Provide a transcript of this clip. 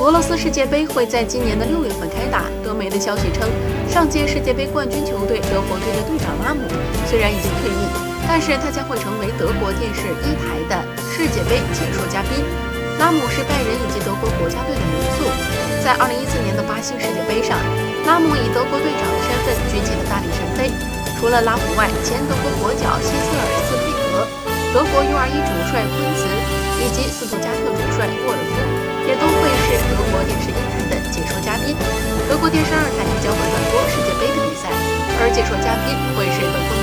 俄罗斯世界杯会在今年的六月份开打。德媒的消息称，上届世界杯冠军球队德国队的队长拉姆虽然已经退役，但是他将会成为德国电视一台的世界杯解说嘉宾。拉姆是拜仁以及德国国家队的名宿，在2014年的巴西世界杯上，拉姆以德国队长的身份举起了大力神杯。除了拉姆外，前德国国脚希斯尔斯佩格、德国 U21 主帅昆茨以及斯图加特主帅沃尔电视二台也将会转播世界杯的比赛，而解说嘉宾会是。